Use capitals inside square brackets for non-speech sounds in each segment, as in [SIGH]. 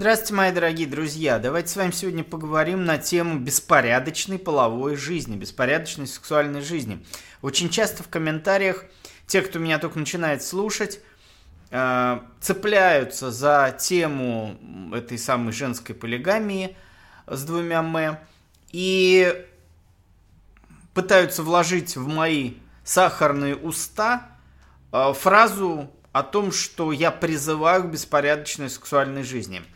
Здравствуйте, мои дорогие друзья. Давайте с вами сегодня поговорим на тему беспорядочной половой жизни, беспорядочной сексуальной жизни. Очень часто в комментариях те, кто меня только начинает слушать, э, цепляются за тему этой самой женской полигамии с двумя «м» и пытаются вложить в мои сахарные уста э, фразу о том, что я призываю к беспорядочной сексуальной жизни –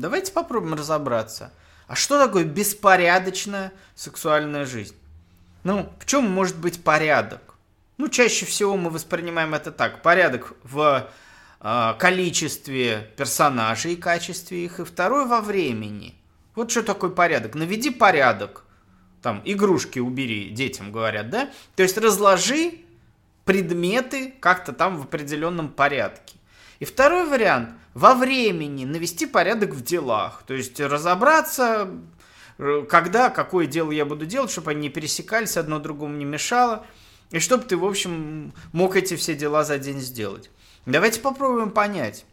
давайте попробуем разобраться. А что такое беспорядочная сексуальная жизнь? Ну, в чем может быть порядок? Ну, чаще всего мы воспринимаем это так. Порядок в э, количестве персонажей и качестве их, и второй во времени. Вот что такое порядок. Наведи порядок. Там, игрушки убери, детям говорят, да? То есть разложи предметы как-то там в определенном порядке. И второй вариант – во времени навести порядок в делах. То есть разобраться, э, когда, какое дело я буду делать, чтобы они не пересекались, одно другому не мешало. И чтобы ты, в общем, мог эти все дела за день сделать. Давайте попробуем понять,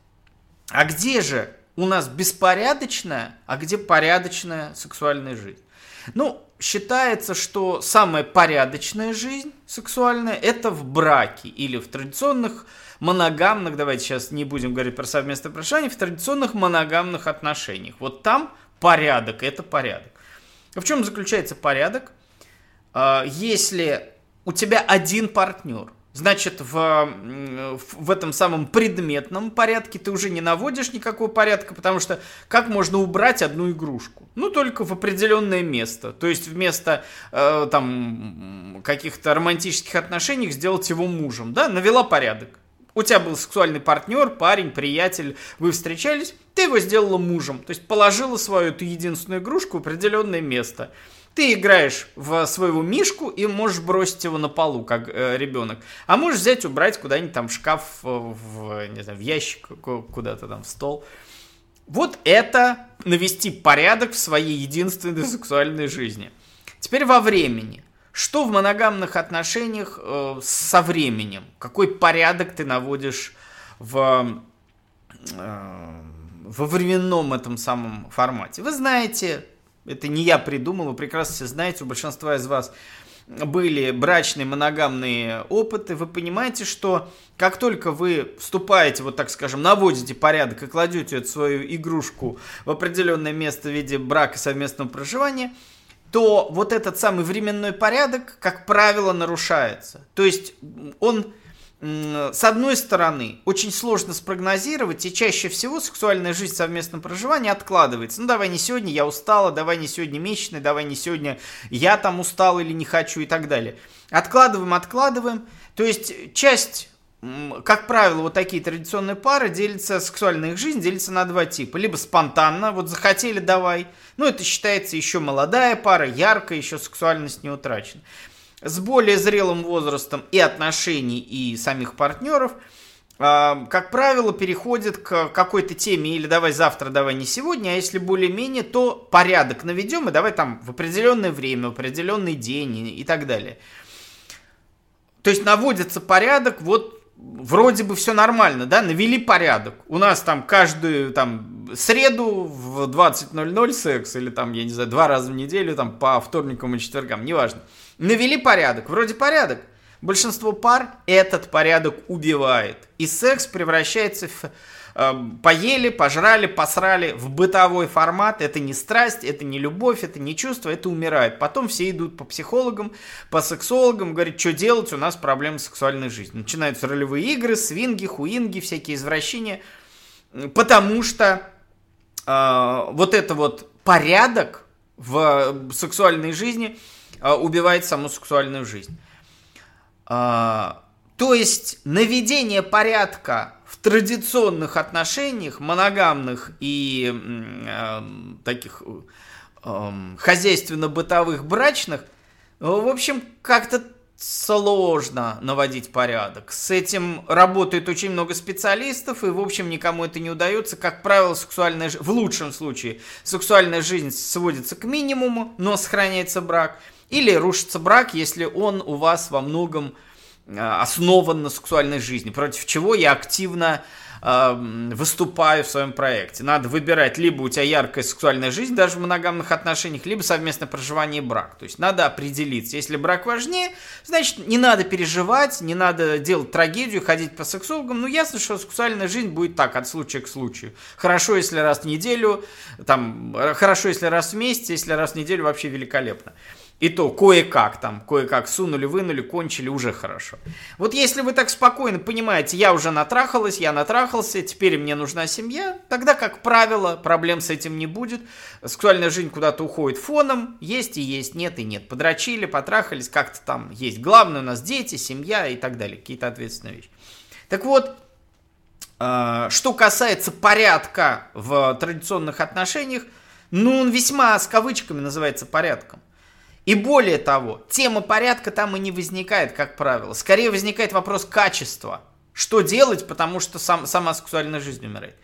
а где же у нас беспорядочная, а где порядочная сексуальная жизнь? Ну, считается, что самая порядочная жизнь сексуальная это в браке или в традиционных моногамных, давайте сейчас не будем говорить про совместное проживание, в традиционных моногамных отношениях. Вот там порядок, это порядок. В чем заключается порядок? А, если у тебя один партнер, Значит, в, в этом самом предметном порядке ты уже не наводишь никакого порядка, потому что как можно убрать одну игрушку? Ну, только в определенное место. То есть вместо э, там каких-то романтических отношений сделать его мужем, да, навела порядок. У тебя был сексуальный партнер, парень, приятель, вы встречались, ты его сделала мужем. То есть положила свою эту единственную игрушку в определенное место. Ты играешь в своего мишку и можешь бросить его на полу, как э, ребенок. А можешь взять, убрать куда-нибудь там в шкаф, э, в, не знаю, в ящик, куда-то там в стол. Вот это навести порядок в своей единственной сексуальной жизни. Теперь во времени. Что в моногамных отношениях э, со временем? Какой порядок ты наводишь в, э, во временном этом самом формате? Вы знаете, это не я придумал, вы прекрасно все знаете, у большинства из вас были брачные моногамные опыты, вы понимаете, что как только вы вступаете, вот так скажем, наводите порядок и кладете эту свою игрушку в определенное место в виде брака совместного проживания – то вот этот самый временной порядок, как правило, нарушается. То есть он, с одной стороны, очень сложно спрогнозировать, и чаще всего сексуальная жизнь в совместном проживании откладывается. Ну, давай не сегодня, я устала, давай не сегодня месячный, давай не сегодня я там устал или не хочу и так далее. Откладываем, откладываем. То есть часть как правило, вот такие традиционные пары делятся, сексуальная их жизнь делится на два типа. Либо спонтанно, вот захотели, давай. Ну, это считается еще молодая пара, яркая, еще сексуальность не утрачена. С более зрелым возрастом и отношений, и самих партнеров, а, как правило, переходит к какой-то теме или давай завтра, давай не сегодня, а если более-менее, то порядок наведем и давай там в определенное время, в определенный день и, так далее. То есть наводится порядок вот вроде бы все нормально, да, навели порядок. У нас там каждую там среду в 20.00 секс, или там, я не знаю, два раза в неделю, там по вторникам и четвергам, неважно. Навели порядок, вроде порядок. Большинство пар этот порядок убивает. И секс превращается в Эм, поели, пожрали, посрали в бытовой формат. Это не страсть, это не любовь, это не чувство, это умирает. Потом все идут по психологам, по сексологам, говорят, что делать, у нас проблемы с сексуальной жизнью. Начинаются ролевые игры, свинги, хуинги, всякие извращения. Потому что э, вот это вот порядок в сексуальной жизни э, убивает саму сексуальную жизнь. Э, то есть наведение порядка в традиционных отношениях, моногамных и э, таких хозяйственно-бытовых брачных, в общем, как-то сложно наводить порядок. С этим работает очень много специалистов, и, в общем, никому это не удается. Как правило, сексуальная в лучшем случае сексуальная жизнь сводится к минимуму, но сохраняется брак. Или рушится брак, если он у вас во многом Э, основан на сексуальной жизни, против чего я активно э, выступаю в своем проекте. Надо выбирать, либо у тебя яркая сексуальная жизнь даже в моногамных отношениях, либо совместное проживание и брак. То есть надо определиться. Если брак важнее, значит не надо переживать, не надо делать трагедию, ходить по сексологам. Ну ясно, что сексуальная жизнь будет так, от случая к случаю. Хорошо, если раз в неделю, там, хорошо, если раз в месяц, если раз в неделю вообще великолепно. И то кое-как там, кое-как сунули, вынули, кончили, уже хорошо. Вот если вы так спокойно понимаете, я уже натрахалась, я натрахался, теперь мне нужна семья, тогда, как правило, проблем с этим не будет. Сексуальная жизнь куда-то уходит фоном, есть и есть, нет и нет. Подрочили, потрахались, как-то там есть. Главное у нас дети, семья и так далее, какие-то ответственные вещи. Так вот, э, что касается порядка в традиционных отношениях, ну, он весьма с кавычками называется порядком. И более того, тема порядка там и не возникает, как правило. Скорее возникает вопрос качества. Что делать, потому что сам, сама сексуальная жизнь умирает.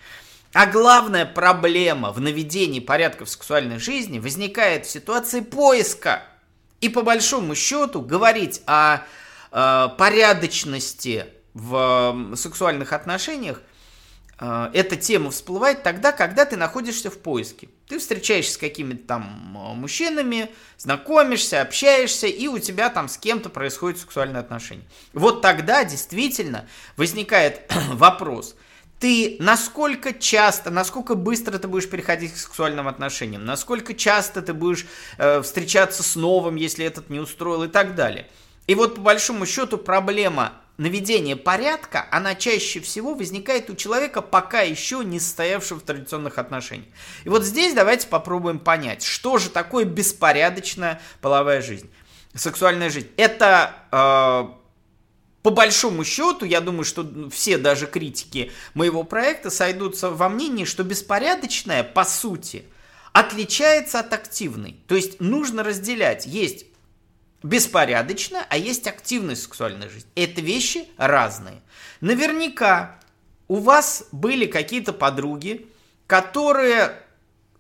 А главная проблема в наведении порядка в сексуальной жизни возникает в ситуации поиска. И по большому счету говорить о э, порядочности в сексуальных отношениях а, эта тема всплывает тогда, когда ты находишься в поиске. Ты встречаешься с какими-то там а, мужчинами, знакомишься, общаешься, и у тебя там с кем-то происходит сексуальное отношение. Вот тогда действительно возникает [CLEARS THROAT] вопрос. Ты насколько часто, насколько быстро ты будешь переходить к сексуальным отношениям, насколько часто ты будешь э, встречаться с новым, если этот не устроил и так далее. И вот по большому счету проблема наведение порядка, она чаще всего возникает у человека, пока еще не состоявшего в традиционных отношениях. И вот здесь давайте попробуем понять, что же такое беспорядочная половая жизнь, сексуальная жизнь. Это э, по большому счету, я думаю, что все даже критики моего проекта сойдутся во мнении, что беспорядочная, по сути, отличается от активной. То есть нужно разделять. Есть беспорядочно, а есть активная сексуальная жизнь. Это вещи разные. Наверняка у вас были какие-то подруги, которые,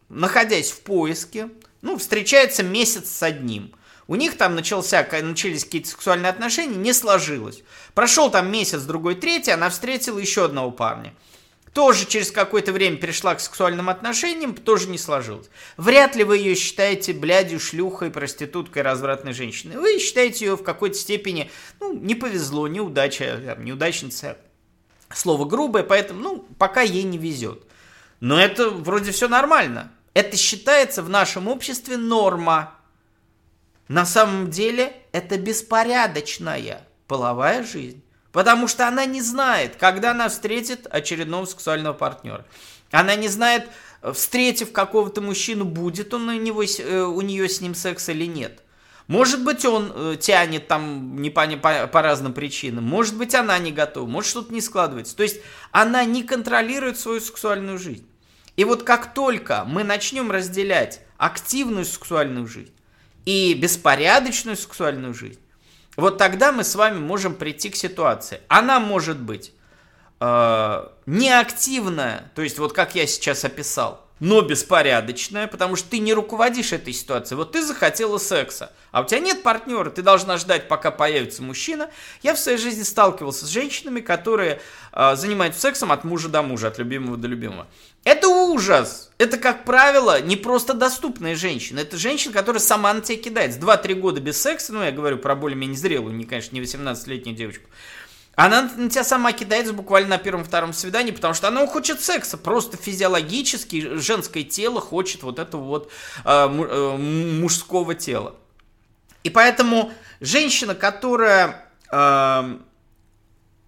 находясь в поиске, ну, встречаются месяц с одним. У них там начался, начались какие-то сексуальные отношения, не сложилось. Прошел там месяц, другой, третий, она встретила еще одного парня тоже через какое-то время перешла к сексуальным отношениям, тоже не сложилось. Вряд ли вы ее считаете блядью, шлюхой, проституткой, развратной женщиной. Вы считаете ее в какой-то степени, ну, не повезло, неудача, неудачница. Слово грубое, поэтому, ну, пока ей не везет. Но это вроде все нормально. Это считается в нашем обществе норма. На самом деле это беспорядочная половая жизнь. Потому что она не знает, когда она встретит очередного сексуального партнера. Она не знает, встретив какого-то мужчину, будет он у, него, э, у нее с ним секс или нет. Может быть, он э, тянет там не по, не по, по разным причинам. Может быть, она не готова. Может, что-то не складывается. То есть, она не контролирует свою сексуальную жизнь. И вот как только мы начнем разделять активную сексуальную жизнь и беспорядочную сексуальную жизнь, вот тогда мы с вами можем прийти к ситуации. Она может быть э, неактивная, то есть вот как я сейчас описал, но беспорядочная, потому что ты не руководишь этой ситуацией. Вот ты захотела секса, а у тебя нет партнера, ты должна ждать, пока появится мужчина. Я в своей жизни сталкивался с женщинами, которые э, занимаются сексом от мужа до мужа, от любимого до любимого. Это ужас. Это, как правило, не просто доступная женщина. Это женщина, которая сама на тебя кидает. С 2-3 года без секса, ну, я говорю про более-менее зрелую, не, конечно, не 18-летнюю девочку. Она на тебя сама кидается буквально на первом-втором свидании, потому что она хочет секса. Просто физиологически женское тело хочет вот этого вот э, э, мужского тела. И поэтому женщина, которая э,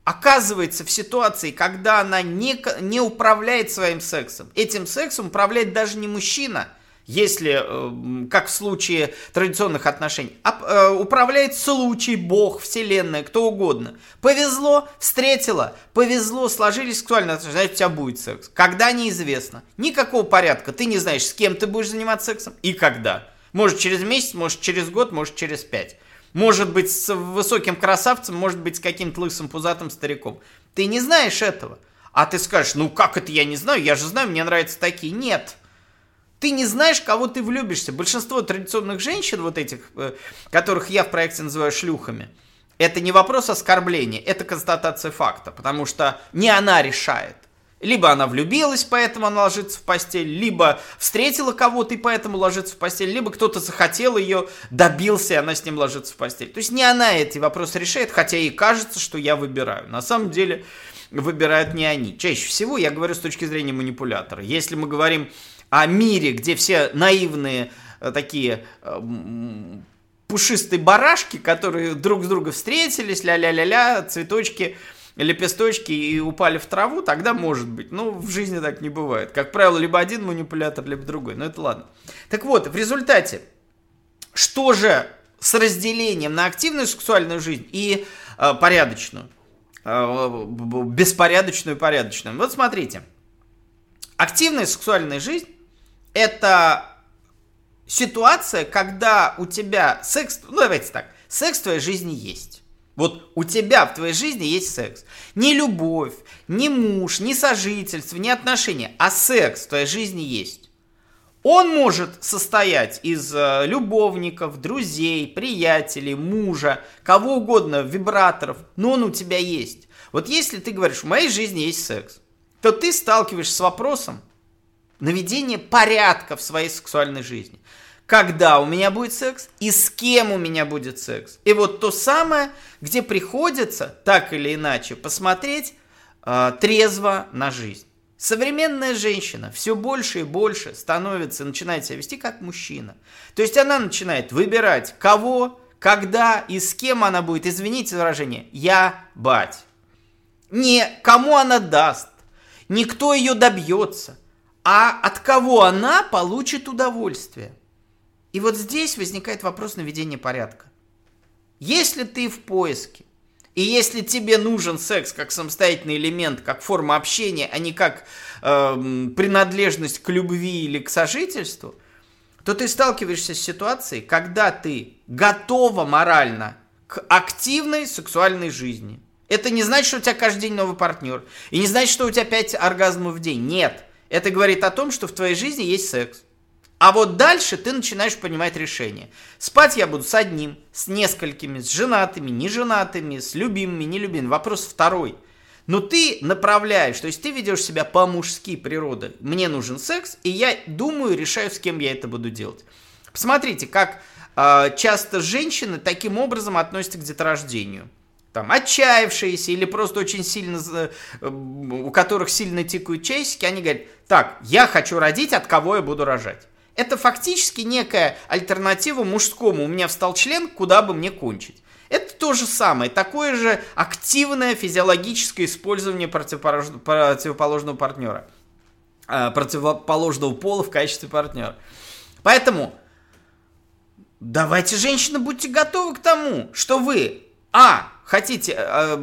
оказывается в ситуации, когда она не, не управляет своим сексом. Этим сексом управляет даже не мужчина, если, э, как в случае традиционных отношений, э, управляет случай, Бог, Вселенная, кто угодно. Повезло, встретила, повезло, сложились сексуально отношения, значит, у тебя будет секс. Когда, неизвестно. Никакого порядка. Ты не знаешь, с кем ты будешь заниматься сексом и когда. Может, через месяц, может, через год, может, через пять. Может быть, с высоким красавцем, может быть, с каким-то лысым пузатым стариком. Ты не знаешь этого. А ты скажешь, ну как это я не знаю? Я же знаю, мне нравятся такие. Нет. Ты не знаешь, кого ты влюбишься. Большинство традиционных женщин, вот этих, э, которых я в проекте называю шлюхами, это не вопрос оскорбления, это констатация факта, потому что не она решает. Либо она влюбилась, поэтому она ложится в постель, либо встретила кого-то и поэтому ложится в постель, либо кто-то захотел ее, добился, и она с ним ложится в постель. То есть не она эти вопросы решает, хотя ей кажется, что я выбираю. На самом деле выбирают не они. Чаще всего я говорю с точки зрения манипулятора. Если мы говорим о мире, где все наивные э, такие э, пушистые барашки, которые друг с другом встретились, ля-ля-ля-ля, цветочки – лепесточки и упали в траву, тогда может быть. Но в жизни так не бывает. Как правило, либо один манипулятор, либо другой. Но это ладно. Так вот, в результате, что же с разделением на активную сексуальную жизнь и э, порядочную? Э, беспорядочную и порядочную. Вот смотрите. Активная сексуальная жизнь – это ситуация, когда у тебя секс... Ну, давайте так. Секс в твоей жизни есть. Вот у тебя в твоей жизни есть секс. Не любовь, не муж, не сожительство, не отношения, а секс в твоей жизни есть. Он может состоять из э, любовников, друзей, приятелей, мужа, кого угодно, вибраторов, но он у тебя есть. Вот если ты говоришь, в моей жизни есть секс, то ты сталкиваешься с вопросом наведения порядка в своей сексуальной жизни когда у меня будет секс и с кем у меня будет секс. И вот то самое, где приходится так или иначе посмотреть э, трезво на жизнь. Современная женщина все больше и больше становится, начинает себя вести как мужчина. То есть она начинает выбирать, кого, когда и с кем она будет, извините выражение, я бать. Не кому она даст, не кто ее добьется, а от кого она получит удовольствие. И вот здесь возникает вопрос наведения порядка. Если ты в поиске, и если тебе нужен секс как самостоятельный элемент, как форма общения, а не как э, принадлежность к любви или к сожительству, то ты сталкиваешься с ситуацией, когда ты готова морально к активной сексуальной жизни. Это не значит, что у тебя каждый день новый партнер. И не значит, что у тебя 5 оргазмов в день. Нет. Это говорит о том, что в твоей жизни есть секс. А вот дальше ты начинаешь принимать решение. Спать я буду с одним, с несколькими, с женатыми, неженатыми, с любимыми, нелюбимыми. Вопрос второй. Но ты направляешь, то есть ты ведешь себя по-мужски природы. Мне нужен секс, и я думаю, решаю, с кем я это буду делать. Посмотрите, как э, часто женщины таким образом относятся к деторождению. Там отчаявшиеся или просто очень сильно, э, у которых сильно тикают часики, они говорят, так, я хочу родить, от кого я буду рожать. Это фактически некая альтернатива мужскому. У меня встал член, куда бы мне кончить. Это то же самое, такое же активное физиологическое использование противоположного, партнера, а, противоположного пола в качестве партнера. Поэтому давайте, женщины, будьте готовы к тому, что вы, а, хотите э,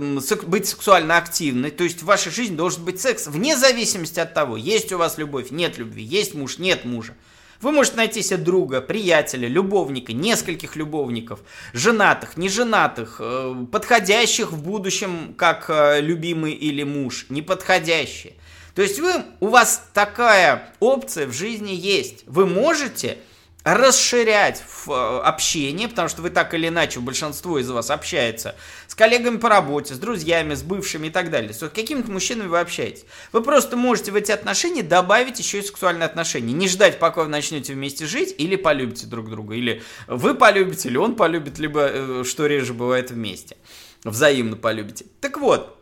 быть сексуально активной, то есть в вашей жизни должен быть секс, вне зависимости от того, есть у вас любовь, нет любви, есть муж, нет мужа. Вы можете найти себе друга, приятеля, любовника, нескольких любовников, женатых, неженатых, э, подходящих в будущем как э, любимый или муж, неподходящие. То есть вы, у вас такая опция в жизни есть. Вы можете расширять э, общение, потому что вы так или иначе, большинство из вас общается с коллегами по работе, с друзьями, с бывшими и так далее. С какими-то мужчинами вы общаетесь. Вы просто можете в эти отношения добавить еще и сексуальные отношения. Не ждать, пока вы начнете вместе жить, или полюбите друг друга. Или вы полюбите, или он полюбит, либо, э, что реже бывает, вместе. Взаимно полюбите. Так вот,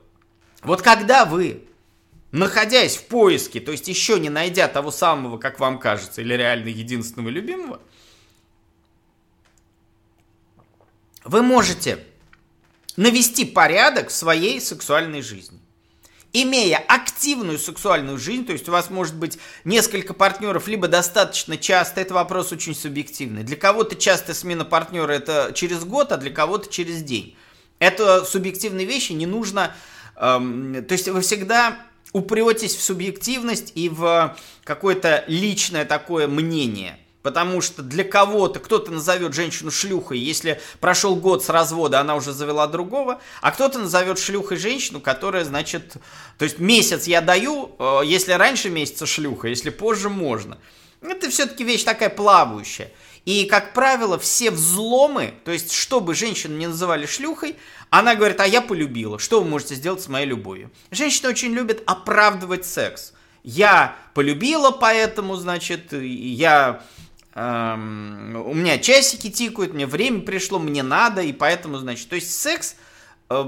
вот когда вы находясь в поиске, то есть еще не найдя того самого, как вам кажется, или реально единственного любимого, вы можете навести порядок в своей сексуальной жизни. Имея активную сексуальную жизнь, то есть у вас может быть несколько партнеров, либо достаточно часто, это вопрос очень субъективный. Для кого-то часто смена партнера это через год, а для кого-то через день. Это субъективные вещи, не нужно... Эм, то есть вы всегда упретесь в субъективность и в какое-то личное такое мнение. Потому что для кого-то, кто-то назовет женщину шлюхой, если прошел год с развода, она уже завела другого, а кто-то назовет шлюхой женщину, которая, значит, то есть месяц я даю, э, если раньше месяца шлюха, если позже можно. Это все-таки вещь такая плавающая. И, как правило, все взломы, то есть, чтобы женщину не называли шлюхой, она говорит, а я полюбила. Что вы можете сделать с моей любовью? Женщины очень любят оправдывать секс. Я полюбила, поэтому, значит, я эм, у меня часики тикают, мне время пришло, мне надо, и поэтому, значит, то есть секс э,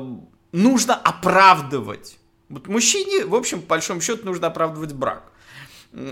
нужно оправдывать. Вот мужчине, в общем, по большому счету, нужно оправдывать брак.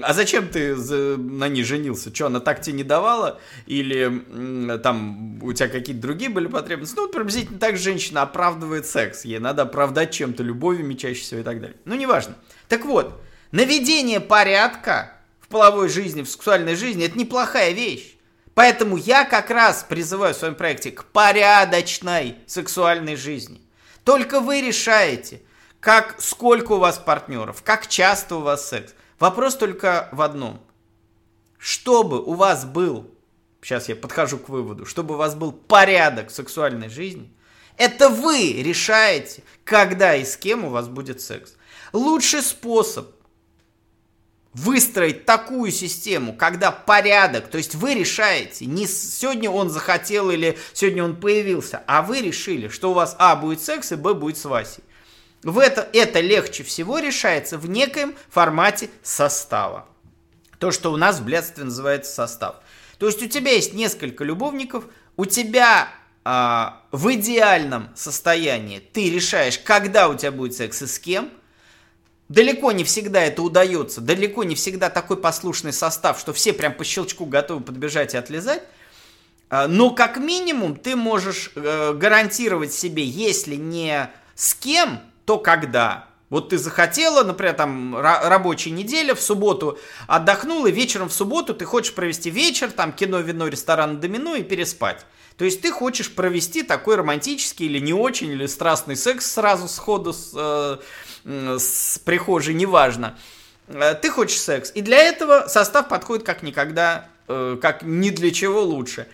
А зачем ты на ней женился? Что, она так тебе не давала? Или там у тебя какие-то другие были потребности? Ну, приблизительно так женщина оправдывает секс. Ей надо оправдать чем-то, любовью чаще всего и так далее. Ну, неважно. Так вот, наведение порядка в половой жизни, в сексуальной жизни, это неплохая вещь. Поэтому я как раз призываю в своем проекте к порядочной сексуальной жизни. Только вы решаете, как, сколько у вас партнеров, как часто у вас секс. Вопрос только в одном. Чтобы у вас был, сейчас я подхожу к выводу, чтобы у вас был порядок в сексуальной жизни, это вы решаете, когда и с кем у вас будет секс. Лучший способ выстроить такую систему, когда порядок, то есть вы решаете, не сегодня он захотел или сегодня он появился, а вы решили, что у вас А будет секс и Б будет с Васей. В это, это легче всего решается в некоем формате состава. То, что у нас в блядстве называется состав. То есть у тебя есть несколько любовников, у тебя а, в идеальном состоянии ты решаешь, когда у тебя будет секс и с кем. Далеко не всегда это удается, далеко не всегда такой послушный состав, что все прям по щелчку готовы подбежать и отлезать. А, но как минимум ты можешь э, гарантировать себе, если не с кем, то когда. Вот ты захотела, например, там рабочая неделя, в субботу отдохнула, вечером в субботу ты хочешь провести вечер, там кино, вино, ресторан, домино и переспать. То есть ты хочешь провести такой романтический или не очень, или страстный секс сразу сходу с, э, с прихожей, неважно. Э, ты хочешь секс. И для этого состав подходит как никогда, э, как ни для чего лучше.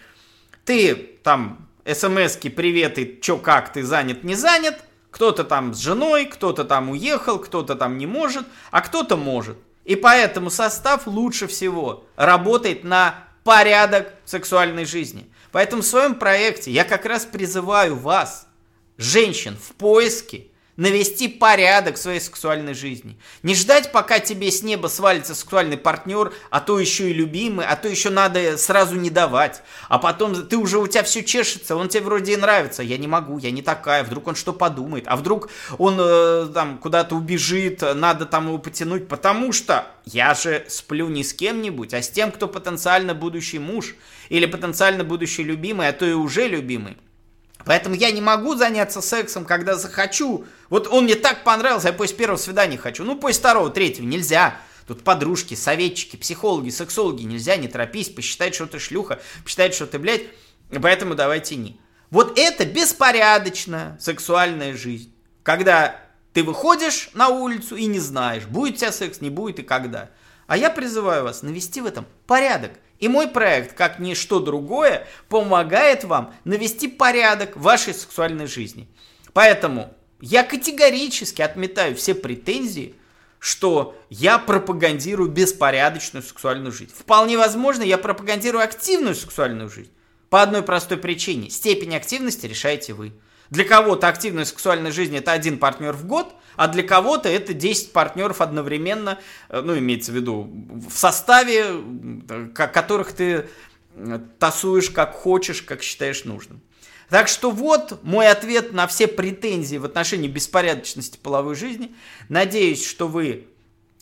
Ты там смс-ки, привет, и чё, как, ты занят, не занят – кто-то там с женой, кто-то там уехал, кто-то там не может, а кто-то может. И поэтому состав лучше всего работает на порядок сексуальной жизни. Поэтому в своем проекте я как раз призываю вас, женщин, в поиске навести порядок в своей сексуальной жизни. Не ждать, пока тебе с неба свалится сексуальный партнер, а то еще и любимый, а то еще надо сразу не давать. А потом ты уже у тебя все чешется, он тебе вроде и нравится. Я не могу, я не такая, вдруг он что подумает, а вдруг он э, там куда-то убежит, надо там его потянуть, потому что я же сплю не с кем-нибудь, а с тем, кто потенциально будущий муж или потенциально будущий любимый, а то и уже любимый. Поэтому я не могу заняться сексом, когда захочу. Вот он мне так понравился, я после первого свидания хочу. Ну, после второго, третьего нельзя. Тут подружки, советчики, психологи, сексологи, нельзя, не торопись, посчитать, что ты шлюха, посчитать, что ты, блядь, поэтому давайте не. Вот это беспорядочная сексуальная жизнь. Когда ты выходишь на улицу и не знаешь, будет у тебя секс, не будет и когда. А я призываю вас навести в этом порядок. И мой проект, как ничто другое, помогает вам навести порядок в вашей сексуальной жизни. Поэтому я категорически отметаю все претензии, что я пропагандирую беспорядочную сексуальную жизнь. Вполне возможно, я пропагандирую активную сексуальную жизнь. По одной простой причине. Степень активности решаете вы. Для кого-то активная сексуальная жизнь это один партнер в год, а для кого-то это 10 партнеров одновременно, э, ну, имеется в виду, в составе, которых ты э, тасуешь как хочешь, как считаешь нужным. Так что вот мой ответ на все претензии в отношении беспорядочности половой жизни. Надеюсь, что вы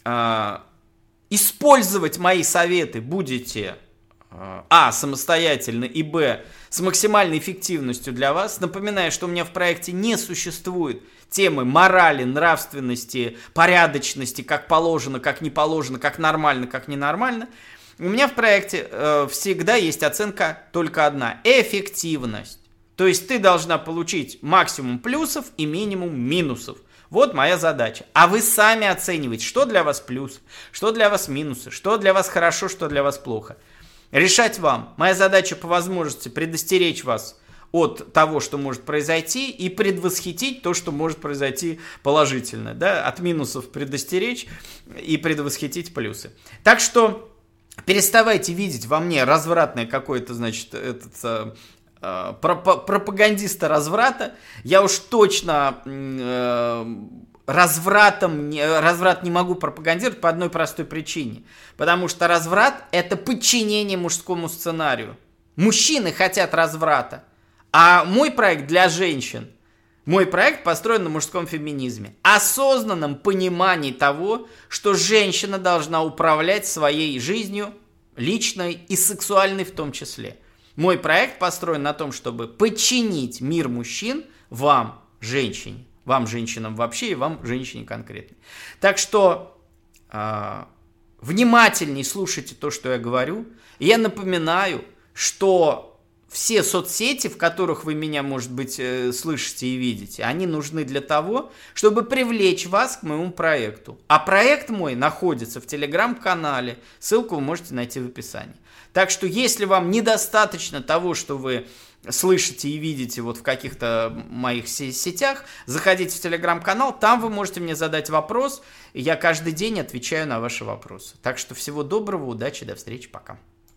э, использовать мои советы будете э, а самостоятельно и б с максимальной эффективностью для вас. Напоминаю, что у меня в проекте не существует темы морали, нравственности, порядочности, как положено, как не положено, как нормально, как ненормально. У меня в проекте э, всегда есть оценка только одна – эффективность. То есть ты должна получить максимум плюсов и минимум минусов. Вот моя задача. А вы сами оцениваете, что для вас плюс, что для вас минусы, что для вас хорошо, что для вас плохо. Решать вам. Моя задача по возможности предостеречь вас от того, что может произойти, и предвосхитить то, что может произойти положительно. Да? От минусов предостеречь и предвосхитить плюсы. Так что переставайте видеть во мне развратное какое-то, значит, этот э, э пропагандиста разврата. Я уж точно э, развратом, разврат не могу пропагандировать по одной простой причине. Потому что разврат – это подчинение мужскому сценарию. Мужчины хотят разврата. А мой проект для женщин, мой проект построен на мужском феминизме. Осознанном понимании того, что женщина должна управлять своей жизнью, личной и сексуальной в том числе. Мой проект построен на том, чтобы подчинить мир мужчин вам, женщине. Вам, женщинам вообще, и вам, женщине конкретно. Так что э, внимательней слушайте то, что я говорю. я напоминаю, что все соцсети, в которых вы меня, может быть, э, слышите и видите, они нужны для того, чтобы привлечь вас к моему проекту. А проект мой находится в телеграм-канале. Ссылку вы можете найти в описании. Так что, если вам недостаточно того, что вы слышите и видите вот в каких-то моих сетях, заходите в телеграм-канал, там вы можете мне задать вопрос, я каждый день отвечаю на ваши вопросы. Так что всего доброго, удачи, до встречи, пока.